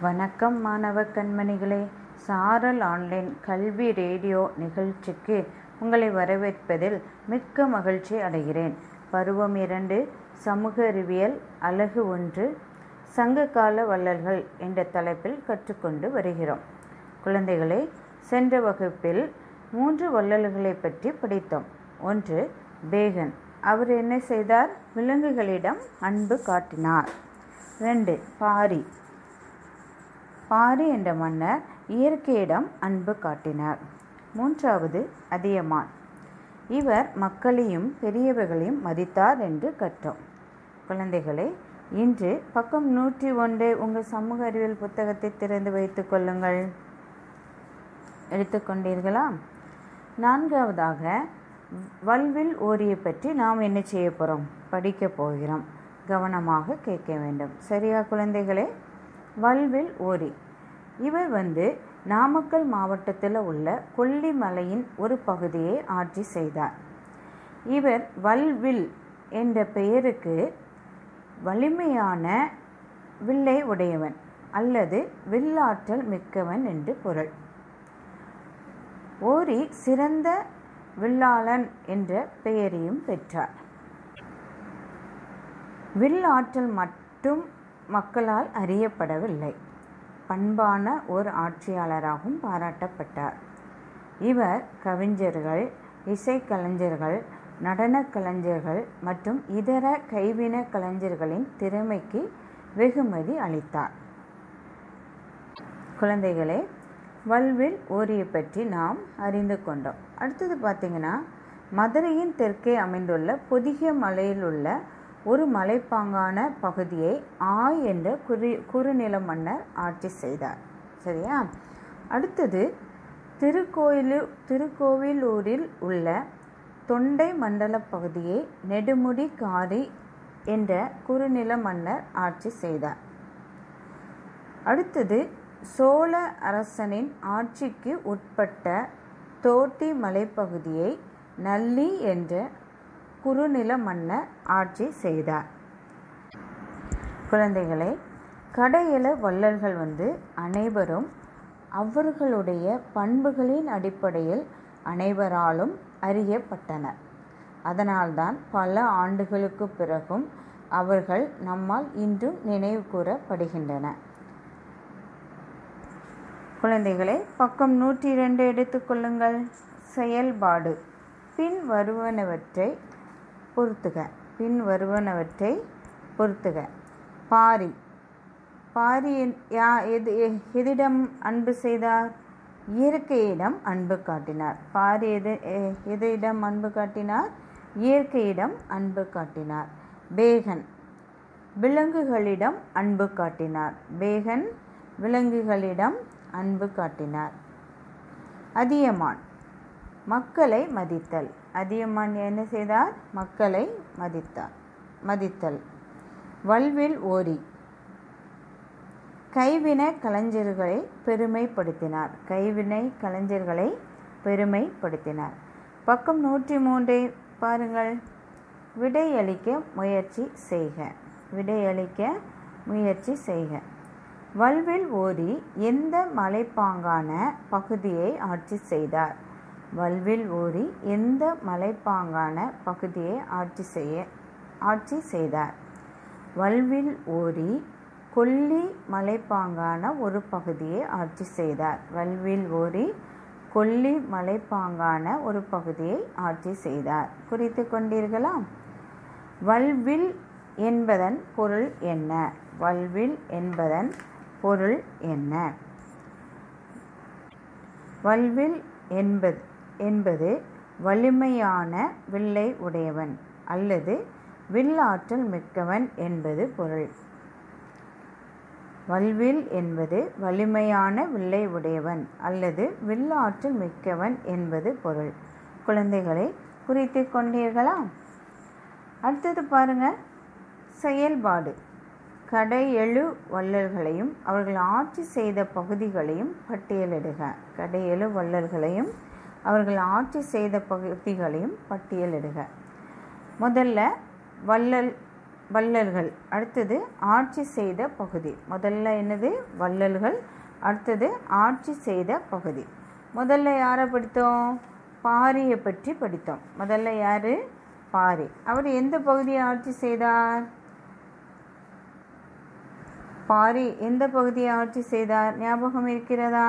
வணக்கம் மாணவ கண்மணிகளே. சாரல் ஆன்லைன் கல்வி ரேடியோ நிகழ்ச்சிக்கு உங்களை வரவேற்பதில் மிக்க மகிழ்ச்சி அடைகிறேன். பருவம் இரண்டு சமூக அறிவியல் அழகு ஒன்று சங்ககால வள்ளல்கள் என்ற தலைப்பில் கற்றுக்கொண்டு வருகிறோம். குழந்தைகளை சென்ற வகுப்பில் மூன்று வள்ளல்களை பற்றி படித்தோம். ஒன்று பேகன். அவர் என்ன செய்தார்? விலங்குகளிடம் அன்பு காட்டினார். ரெண்டு பாரி. பாரி என்ற மன்னர் இயற்கையிடம் அன்பு காட்டினார். மூன்றாவது அதியமான். இவர் மக்களையும் பெரியவர்களையும் மதித்தார் என்று கற்றோம். குழந்தைகளே இன்று பக்கம் நூற்றி ஒன்று உங்கள் சமூக அறிவியல் புத்தகத்தை திறந்து வைத்துக் கொள்ளுங்கள். எடுத்துக்கொண்டீர்களா நான்காவதாக வல்வில் ஓரியை பற்றி நாம் என்ன செய்ய போகிறோம் படிக்க போகிறோம். கவனமாக கேட்க வேண்டும். சரியா குழந்தைகளே? வல்வில் ஓரி. இவர் வந்து நாமக்கல் மாவட்டத்தில் உள்ள கொல்லிமலையின் ஒரு பகுதியை ஆட்சி செய்தார். இவர் வல்வில் என்ற பெயருக்கு வலிமையான வில்லை உடையவன் அல்லது வில்லாற்றல் மிக்கவன் என்று பொருள். ஓரி சிறந்த வில்லாளன் என்ற பெயரையும் பெற்றார். வில்லாற்றல் மட்டும் மக்களால் அறியப்படவில்லை. பண்பான ஒரு ஆட்சியாளராகவும் பாராட்டப்பட்டார். இவர் கவிஞர்கள் இசைக்கலைஞர்கள் நடனக் கலைஞர்கள் மற்றும் இதர கைவின கலைஞர்களின் திறமைக்கு வெகுமதி அளித்தார். குழந்தைகளே வல்வில் ஓரியை பற்றி நாம் அறிந்து கொண்டோம். அடுத்தது பார்த்திங்கன்னா மதுரையின் தெற்கே அமைந்துள்ள பொதிகை மலையில் உள்ள ஒரு மலைப்பாங்கான பகுதியை ஆய் என்ற குறி குறுநில மன்னர் ஆட்சி செய்தார். சரியா? அடுத்தது திருக்கோயிலு திருக்கோவிலூரில் உள்ள தொண்டை மண்டல பகுதியை நெடுமுடி காரி என்ற குறுநில மன்னர் ஆட்சி செய்தார். அடுத்தது சோழ அரசனின் ஆட்சிக்கு உட்பட்ட தோட்டி மலைப்பகுதியை நல்லி என்ற குறுநில மன்னர் ஆட்சி செய்தார். குழந்தைகளை கடையில வள்ளல்கள் வந்து அனைவரும் அவர்களுடைய பண்புகளின் அடிப்படையில் அனைவராலும் அறியப்பட்டனர். அதனால்தான் பல ஆண்டுகளுக்கு பிறகும் அவர்கள் நம்மால் இன்றும் நினைவு கூறப்படுகின்றன. குழந்தைகளை பக்கம் நூற்றி இரண்டு எடுத்துக்கொள்ளுங்கள் செயல்பாடு. பின் வருவனவற்றை பொருத்துக பின் வருவனவற்றை பொருத்துக பாரி. பாரி யா எது எதிடம் அன்பு செய்தார்? இயற்கையிடம் அன்பு காட்டினார். பாரி எது எதிடம் அன்பு காட்டினார்? இயற்கையிடம் அன்பு காட்டினார். பேகன் விலங்குகளிடம் அன்பு காட்டினார். பேகன் விலங்குகளிடம் அன்பு காட்டினார். அதியமான். மக்களை மதித்தல். அதியமான் என்ன செய்தார்? மக்களை மதித்தார். மதித்தல். வல்வில் ஓரி. கைவின கலைஞர்களை பெருமைப்படுத்தினார். கைவினை கலைஞர்களை பெருமைப்படுத்தினார். பக்கம் நூற்றி மூன்றை பாருங்கள். விடையளிக்க முயற்சி செய்க. விடையளிக்க முயற்சி செய்க. வல்வில் ஓரி எந்த மலைப்பாங்கான பகுதியை ஆட்சி செய்தார்? வல்வில் ஓரி எந்த மலைப்பாங்கான பகுதியை ஆட்சி செய்ய ஆட்சி செய்தார்? வல்வில் ஓரி கொல்லி மலைப்பாங்கான ஒரு பகுதியை ஆட்சி செய்தார். வல்வில் ஓரி கொல்லி மலைப்பாங்கான ஒரு பகுதியை ஆட்சி செய்தார். குறித்து கொண்டீர்களா? வல்வில் என்பதன் பொருள் என்ன? வல்வில் என்பதன் பொருள் என்ன? வல்வில் என்பது என்பது வலிமையான வில்லை உடையவன் அல்லது வில்லாற்றல் மிக்கவன் என்பது பொருள். வல்வில் என்பது வலிமையான வில்லை உடையவன் அல்லது வில்லாற்றல் மிக்கவன் என்பது பொருள். குழந்தைகளை குறித்து கொண்டீர்களா? அடுத்தது பாருங்க செயல்பாடு. கடையெழு வள்ளல்களையும் அவர்கள் ஆட்சி செய்த பகுதிகளையும் பட்டியலிடுக. கடையெழு வள்ளல்களையும் அவர்கள் ஆட்சி செய்த பகுதிகளையும் பட்டியலிடுக. முதல்ல வள்ளல் வள்ளல்கள் அடுத்தது ஆட்சி செய்த பகுதி. முதல்ல என்னது? வள்ளல்கள் அடுத்தது ஆட்சி செய்த பகுதி. முதல்ல யாரை படித்தோம்? பாரியை பற்றி படித்தோம். முதல்ல யார்? பாரி. அவர் எந்த பகுதியை ஆட்சி செய்தார்? பாரி எந்த பகுதியை ஆட்சி செய்தார்? ஞாபகம் இருக்கிறதா?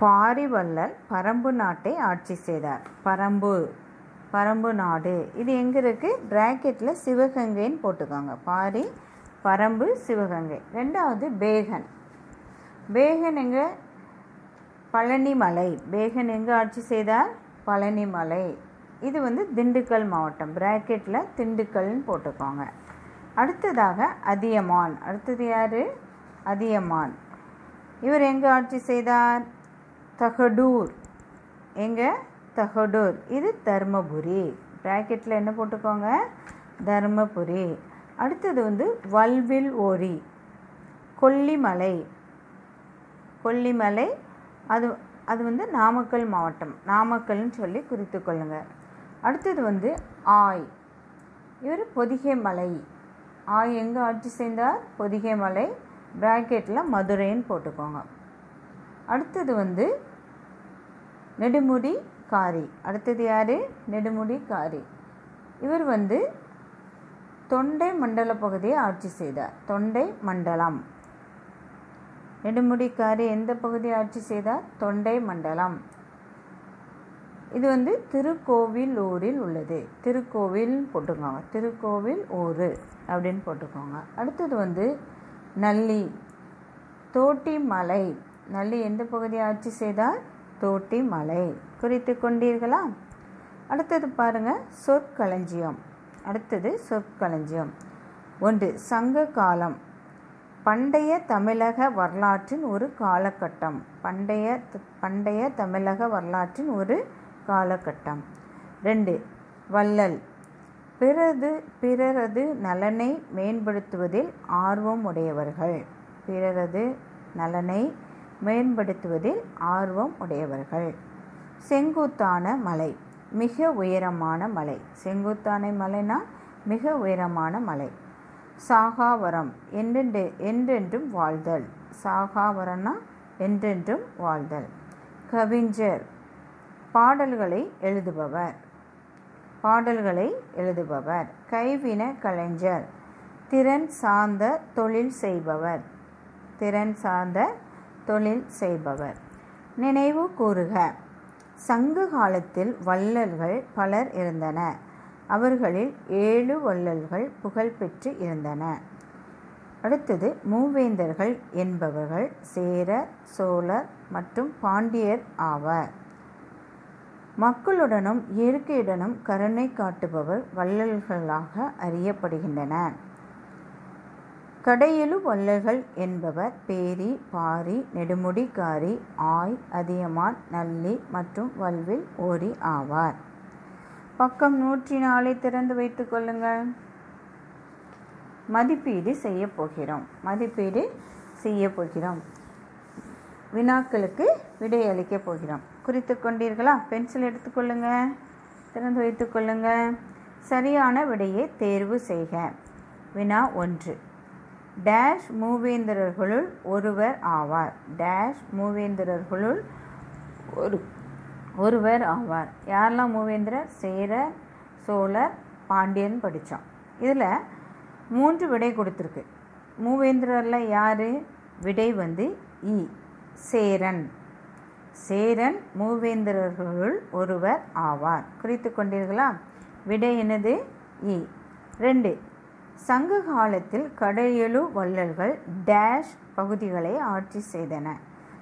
பாரிவள்ளல் பரம்பு நாட்டை ஆட்சி செய்தார். பரம்பு பரம்பு நாடு. இது எங்கே இருக்குது ப்ராக்கெட்டில் சிவகங்கைன்னு போட்டுக்கோங்க. பாரி பரம்பு சிவகங்கை. ரெண்டாவது பேகன். பேகன் எங்கே? பழனிமலை. பேகன் எங்கே ஆட்சி செய்தார்? பழனிமலை. இது வந்து திண்டுக்கல் மாவட்டம். ப்ராக்கெட்டில் திண்டுக்கல்னு போட்டுக்கோங்க. அடுத்ததாக அதியமான். அடுத்தது யார்? அதியமான். இவர் எங்கே ஆட்சி செய்தார்? தகடூர். எங்கே? தகடூர். இது தர்மபுரி. ப்ராக்கெட்டில் என்ன போட்டுக்கோங்க? தர்மபுரி. அடுத்தது வந்து வல்வில் ஓரி. கொல்லிமலை. கொல்லிமலை அது அது வந்து நாமக்கல் மாவட்டம். நாமக்கல்னு சொல்லி குறித்து கொள்ளுங்கள் அடுத்தது வந்து ஆய். இவர் பொதிகை மலை ஆய் எங்கே ஆட்சி செய்தார்? பொதிகை மலை ப்ராக்கெட்டில் மதுரைன்னு போட்டுக்கோங்க. அடுத்தது வந்து நெடுமுடி காரி. அடுத்தது யார்? நெடுமுடி காரி. இவர் வந்து தொண்டை மண்டல பகுதியை ஆட்சி செய்தார். தொண்டை மண்டலம். நெடுமுடிக்காரி எந்த பகுதியை ஆட்சி செய்தார்? தொண்டை மண்டலம். இது வந்து திருக்கோவிலூரில் உள்ளது. திருக்கோவில் போட்டுக்கோங்க. திருக்கோவில் ஊர் அப்படின்னு போட்டுக்கோங்க. அடுத்தது வந்து நல்லி தோட்டி மலை நல்லி எந்த பகுதியை ஆட்சி செய்தார்? தோட்டி மலை. குறித்து கொண்டீர்களா? அடுத்தது பாருங்க சொற்களஞ்சியம். அடுத்தது சொற்களஞ்சியம். ஒன்று சங்க காலம். பண்டைய தமிழக வரலாற்றின் ஒரு காலகட்டம். பண்டைய பண்டைய தமிழக வரலாற்றின் ஒரு காலகட்டம். ரெண்டு வள்ளல். பிறது பிறரது நலனை மேம்படுத்துவதில் ஆர்வம் உடையவர்கள். பிறரது நலனை மேம்படுத்துவதில் ஆர்வம் உடையவர்கள். செங்குத்தான மலை மிக உயரமான மலை. செங்குத்தான மலைனா மிக உயரமான மலை. சாகாவரம் என்றென்று என்றென்றும் வாழ்தல். சாகாவரம்னா என்றென்றும் வாழ்தல். கவிஞர் பாடல்களை எழுதுபவர். பாடல்களை எழுதுபவர். கைவின கலைஞர் திறன் சார்ந்த தொழில் செய்பவர். திறன் சார்ந்த தொழில் செய்பவர். நினைவு கூறுக. சங்க காலத்தில் வள்ளல்கள் பலர் இருந்தனர் அவர்களில் ஏழு வள்ளல்கள் புகழ்பெற்று இருந்தன. அடுத்தது மூவேந்தர்கள் என்பவர்கள் சேரர் சோழர் மற்றும் பாண்டியர் ஆவர். மக்களுடனும் இயற்கையுடனும் கருணை காட்டுபவர் வள்ளல்களாக அறியப்படுகின்றன. கடையெழு வள்ளல்கள் என்பவர் பேரி பாரி நெடுமுடிக்காரி ஆய் அதியமான் நல்லி மற்றும் வல்வில் ஓரி ஆவார். பக்கம் நூற்றி நாலை திறந்து வைத்துக் கொள்ளுங்கள். மதிப்பீடு செய்ய போகிறோம். மதிப்பீடு செய்ய போகிறோம். வினாக்களுக்கு அளிக்கப் போகிறோம். குறித்து கொண்டீர்களா? பென்சில் எடுத்துக்கொள்ளுங்க திறந்து வைத்துக்கொள்ளுங்க சரியான விடையை தேர்வு செய்க. வினா ஒன்று. டேஷ் மூவேந்திரர்களுள் ஒருவர் ஆவார். டேஷ் மூவேந்திரர்களுள் ஒரு ஒருவர் ஆவார். யாரெல்லாம் மூவேந்திரர் சேரர் சோழர் பாண்டியன் படித்தோம் இதில் மூன்று விடை கொடுத்துருக்கு. மூவேந்திரரில் யார்? விடை வந்து இ சேரன். சேரன் மூவேந்திரர்களுள் ஒருவர் ஆவார். குறித்து கொண்டீர்களா? விடை என்னது? இ. ரெண்டு. சங்க காலத்தில் கடையெழு வள்ளல்கள் டேஷ் பகுதிகளை ஆட்சி செய்தன.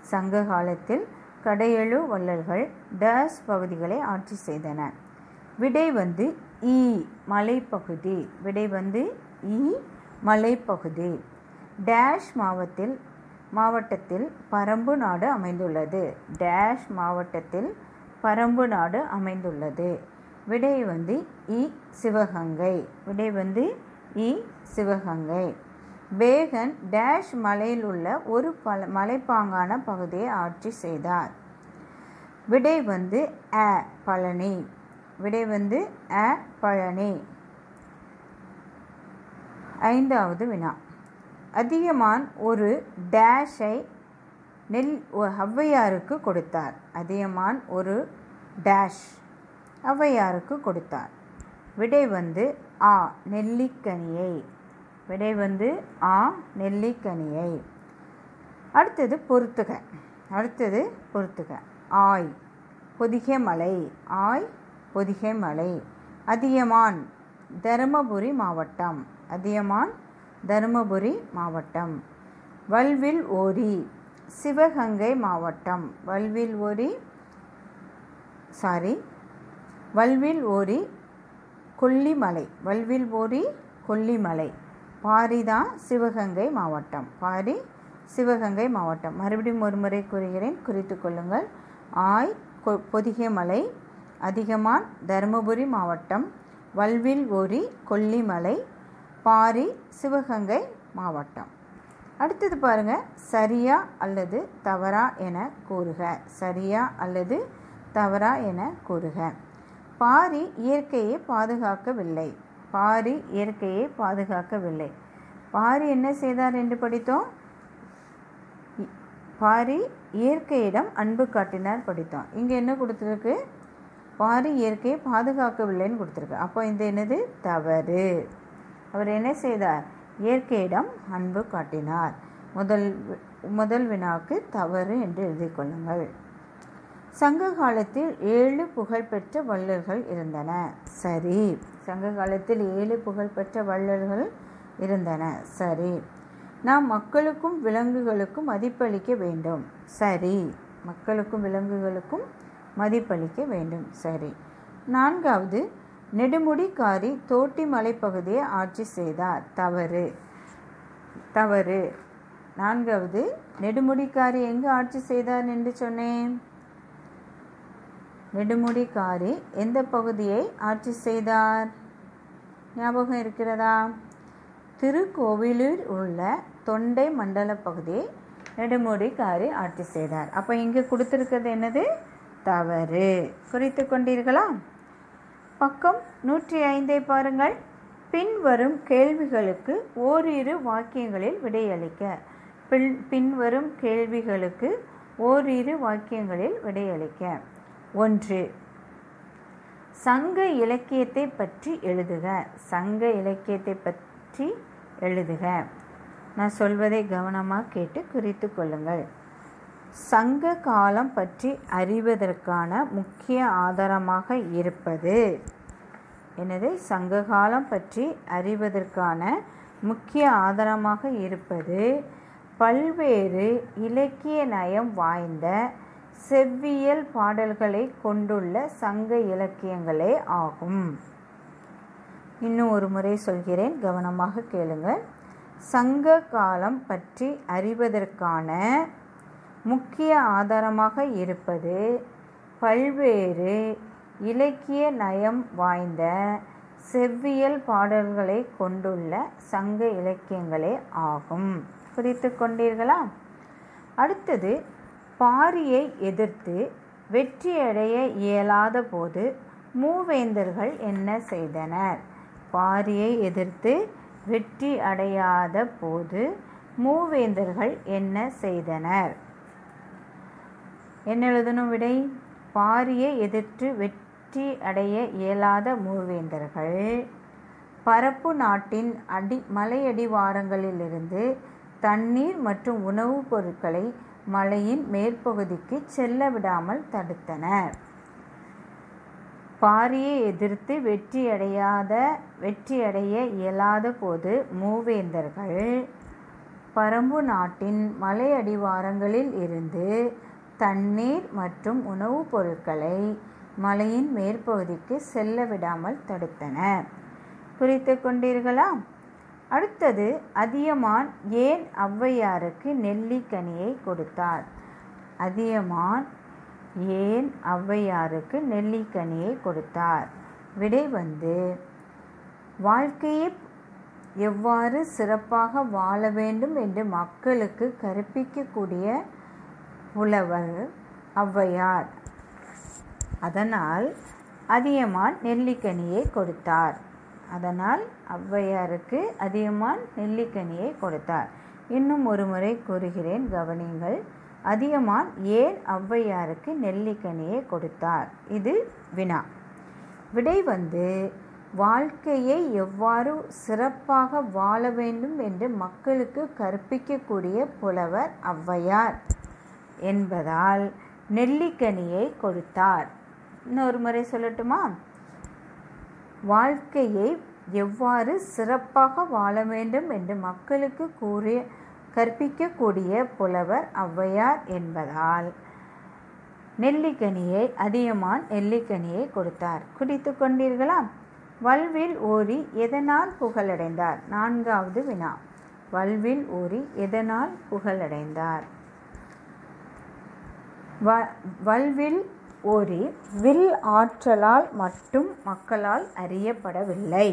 சங்க காலத்தில் கடையெழு வள்ளல்கள் டேஷ் பகுதிகளை ஆட்சி செய்தன. விடை வந்து இ மலைப்பகுதி விடை வந்து இ மலைப்பகுதி. டேஷ் மாவட்டத்தில் மாவட்டத்தில் பரம்பு நாடு அமைந்துள்ளது. டேஷ் மாவட்டத்தில் பரம்பு நாடு அமைந்துள்ளது. விடை வந்து இ சிவகங்கை விடை வந்து இ சிவகங்கை. பேகன் டேஷ் மலையில் உள்ள ஒரு பல மலைப்பாங்கான பகுதியை ஆட்சி செய்தார். விடை வந்து அ பழனி. விடை வந்து அ பழனி. ஐந்தாவது வினா. அதியமான் ஒரு டேஷை நெல் ஔவையாருக்கு கொடுத்தார். அதியமான் ஒரு டேஷ் ஔவையாருக்கு கொடுத்தார். விடை வந்து ஆ நெல்லிக்கனியை. விடை வந்து ஆ நெல்லிக்கனியை. அடுத்தது பொறுத்துக. அடுத்தது பொறுத்துக. ஆய் பொதிகை மலை. ஆய் பொதிகை மலை. அதியமான் தருமபுரி மாவட்டம். அதியமான் தருமபுரி மாவட்டம். வல்வில் ஓரி சிவகங்கை மாவட்டம். வல்வில் ஓரி சாரி வல்வில் ஓரி கொல்லிமலை வல்வில் ஓரி கொல்லிமலை பாரி தான் சிவகங்கை மாவட்டம். பாரி சிவகங்கை மாவட்டம். மறுபடியும் ஒரு முறை கூறுகிறேன் குறித்து கொள்ளுங்கள். ஆய் பொதிகை மலை அதிகமான் தருமபுரி மாவட்டம். வல்வில் ஓரி கொல்லிமலை பாரி சிவகங்கை மாவட்டம். அடுத்தது பாருங்கள் சரியா அல்லது தவறா என கூறுக. சரியா அல்லது தவறா என கூறுக. பாரி இயற்கையை பாதுகாக்கவில்லை. பாரி இயற்கையை பாதுகாக்கவில்லை. பாரி என்ன செய்தார் என்று படித்தோம்? பாரி இயற்கையிடம் அன்பு காட்டினார் படித்தோம். இங்கே என்ன கொடுத்துருக்கு? பாரி இயற்கையை பாதுகாக்கவில்லைன்னு கொடுத்துருக்கு. அப்போ இந்த என்னது? தவறு. அவர் என்ன செய்தார்? இயற்கையிடம் அன்பு காட்டினார். முதல் முதல் வினாவுக்கு தவறு என்று எழுதி கொள்ளுங்கள். சங்க காலத்தில் ஏழு புகழ்பெற்ற வள்ளல்கள் இருந்தன. சரி. சங்க காலத்தில் ஏழு புகழ்பெற்ற வள்ளல்கள் இருந்தன. சரி. நாம் மக்களுக்கும் விலங்குகளுக்கும் மதிப்பளிக்க வேண்டும். சரி. மக்களுக்கும் விலங்குகளுக்கும் மதிப்பளிக்க வேண்டும். சரி. நான்காவது. நெடுமுடிக்காரி தோட்டி மலைப்பகுதியை ஆட்சி செய்தார். தவறு. தவறு. நான்காவது. நெடுமுடிக்காரி எங்கு ஆட்சி செய்தார் என்று சொன்னேன்? நெடுமுடிக்காரி எந்த பகுதியை ஆட்சி செய்தார்? ஞாபகம் இருக்கிறதா? திருக்கோவிலூர் உள்ள தொண்டை மண்டல பகுதியை நெடுமுடிக்காரி ஆட்சி செய்தார். அப்போ இங்கே கொடுத்துருக்கிறது என்னது? தவறு. குறித்து கொண்டீர்களா? பக்கம் நூற்றி ஐந்தை பாருங்கள். பின்வரும் கேள்விகளுக்கு ஓரிரு வாக்கியங்களில் விடையளிக்க. பின் பின்வரும் கேள்விகளுக்கு ஓரிரு வாக்கியங்களில் விடையளிக்க. ஒன்று. சங்க இலக்கியத்தை பற்றி எழுதுக. சங்க இலக்கியத்தை பற்றி எழுதுக. நான் சொல்வதை கவனமாக கேட்டு குறித்து கொள்ளுங்கள். சங்க காலம் பற்றி அறிவதற்கான முக்கிய ஆதாரமாக இருப்பது எனது சங்க காலம் பற்றி அறிவதற்கான முக்கிய ஆதாரமாக இருப்பது பல்வேறு இலக்கிய நயம் வாய்ந்த செவ்வியல் பாடல்களை கொண்டுள்ள சங்க இலக்கியங்களே ஆகும். இன்னும் ஒரு முறை சொல்கிறேன் கவனமாக கேளுங்கள். சங்க காலம் பற்றி அறிவதற்கான முக்கிய ஆதாரமாக இருப்பது பல்வேறு இலக்கிய நயம் வாய்ந்த செவ்வியல் பாடல்களை கொண்டுள்ள சங்க இலக்கியங்களே ஆகும். குறித்து கொண்டீர்களா? அடுத்தது பாரியை எதிர்த்து வெற்றியடைய இயலாத போது மூவேந்தர்கள் என்ன செய்தனர்? பாரியை எதிர்த்து வெற்றி அடையாத போது மூவேந்தர்கள் என்ன செய்தனர்? என்ன எழுதணும் விடை? பாரியை எதிர்த்து வெற்றி அடைய இயலாத மூவேந்தர்கள். பரப்பு நாட்டின் அடி மலையடிவாரங்களிலிருந்து தண்ணீர் மற்றும் உணவுப் பொருட்களை மலையின் மேற்பகுதிக்கு செல்ல விடாமல் தடுத்தனர். பாரியை எதிர்த்து வெற்றியடையாத வெற்றியடைய இயலாத போது மூவேந்தர்கள் பரம்பு நாட்டின் மலை அடிவாரங்களில் இருந்து தண்ணீர் மற்றும் உணவுப் பொருட்களை மலையின் மேற்பகுதிக்கு செல்ல விடாமல் தடுத்தனர். குறித்து கொண்டீர்களா? அடுத்தது அதியமான் ஏன் ஔவையாருக்கு நெல்லிக்கனியை கொடுத்தார்? அதியமான் ஏன் ஔவையாருக்கு நெல்லிக்கனியை கொடுத்தார்? விடை வந்து வாழ்க்கையை எவ்வாறு சிறப்பாக வாழ வேண்டும் என்று மக்களுக்கு கற்பிக்கக்கூடிய புலவர் ஔவையார் அதனால் அதியமான் நெல்லிக்கனியை கொடுத்தார். அதனால் ஔவையாருக்கு அதியமான் நெல்லிக்கனியை கொடுத்தார். இன்னும் ஒரு முறை கூறுகிறேன் கவனிங்கள் அதியமான் ஏன் ஔவையாருக்கு நெல்லிக்கனியை கொடுத்தார்? இது வினா. விடை வந்து வாழ்க்கையை எவ்வாறு சிறப்பாக வாழ வேண்டும் என்று மக்களுக்கு கற்பிக்கக்கூடிய புலவர் ஔவையார் என்பதால் நெல்லிக்கனியை கொடுத்தார். இன்னொரு முறை சொல்லட்டுமா? வாழ்க்கையை எவ்வாறு சிறப்பாக வாழ வேண்டும் என்று மக்களுக்கு கூறிய கற்பிக்கக்கூடிய புலவர் ஔவையார் என்பதால் நெல்லிக்கனியை அதியமான் நெல்லிக்கனியை கொடுத்தார். குடித்து கொண்டீர்களா? வல்வில் ஓரி எதனால் புகழடைந்தார்? நான்காவது வினா. வல்வில் ஓரி எதனால் புகழடைந்தார்? வ வல்வில் ஓரி வில் ஆற்றலால் மட்டும் மக்களால் அறியப்படவில்லை.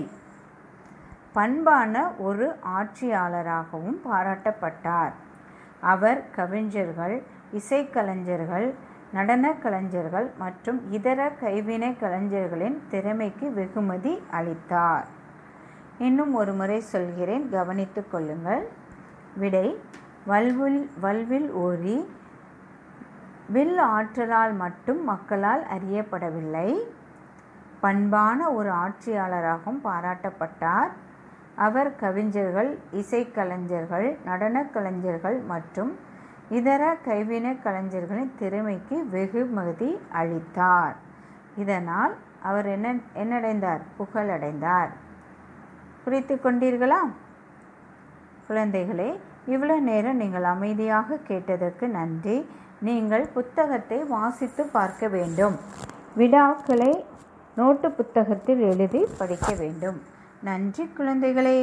பண்பான ஒரு ஆட்சியாளராகவும் பாராட்டப்பட்டார். அவர் கவிஞர்கள் இசைக்கலைஞர்கள் நடன கலைஞர்கள் மற்றும் இதர கைவினை கலைஞர்களின் திறமைக்கு வெகுமதி அளித்தார். இன்னும் ஒரு முறை சொல்கிறேன் கவனித்துக் கொள்ளுங்கள். விடை வல்வில் வல்வில் ஓரி வில் ஆற்றலால் மட்டும் மக்களால் அறியப்படவில்லை. பண்பான ஒரு ஆட்சியாளராகவும் பாராட்டப்பட்டார். அவர் கவிஞர்கள் இசைக்கலைஞர்கள் நடனக் கலைஞர்கள் மற்றும் இதர கைவினை கலைஞர்களின் திறமைக்கு வெகுமதி அளித்தார். இதனால் அவர் என்ன என்னடைந்தார்? புகழடைந்தார். குறித்து கொண்டீர்களா? குழந்தைகளே இவ்வளோ நேரம் நீங்கள் அமைதியாக கேட்டதற்கு நன்றி. நீங்கள் புத்தகத்தை வாசித்து பார்க்க வேண்டும். விடாக்களை நோட்டு புத்தகத்தில் எழுதி படிக்க வேண்டும். நன்றி குழந்தைகளே.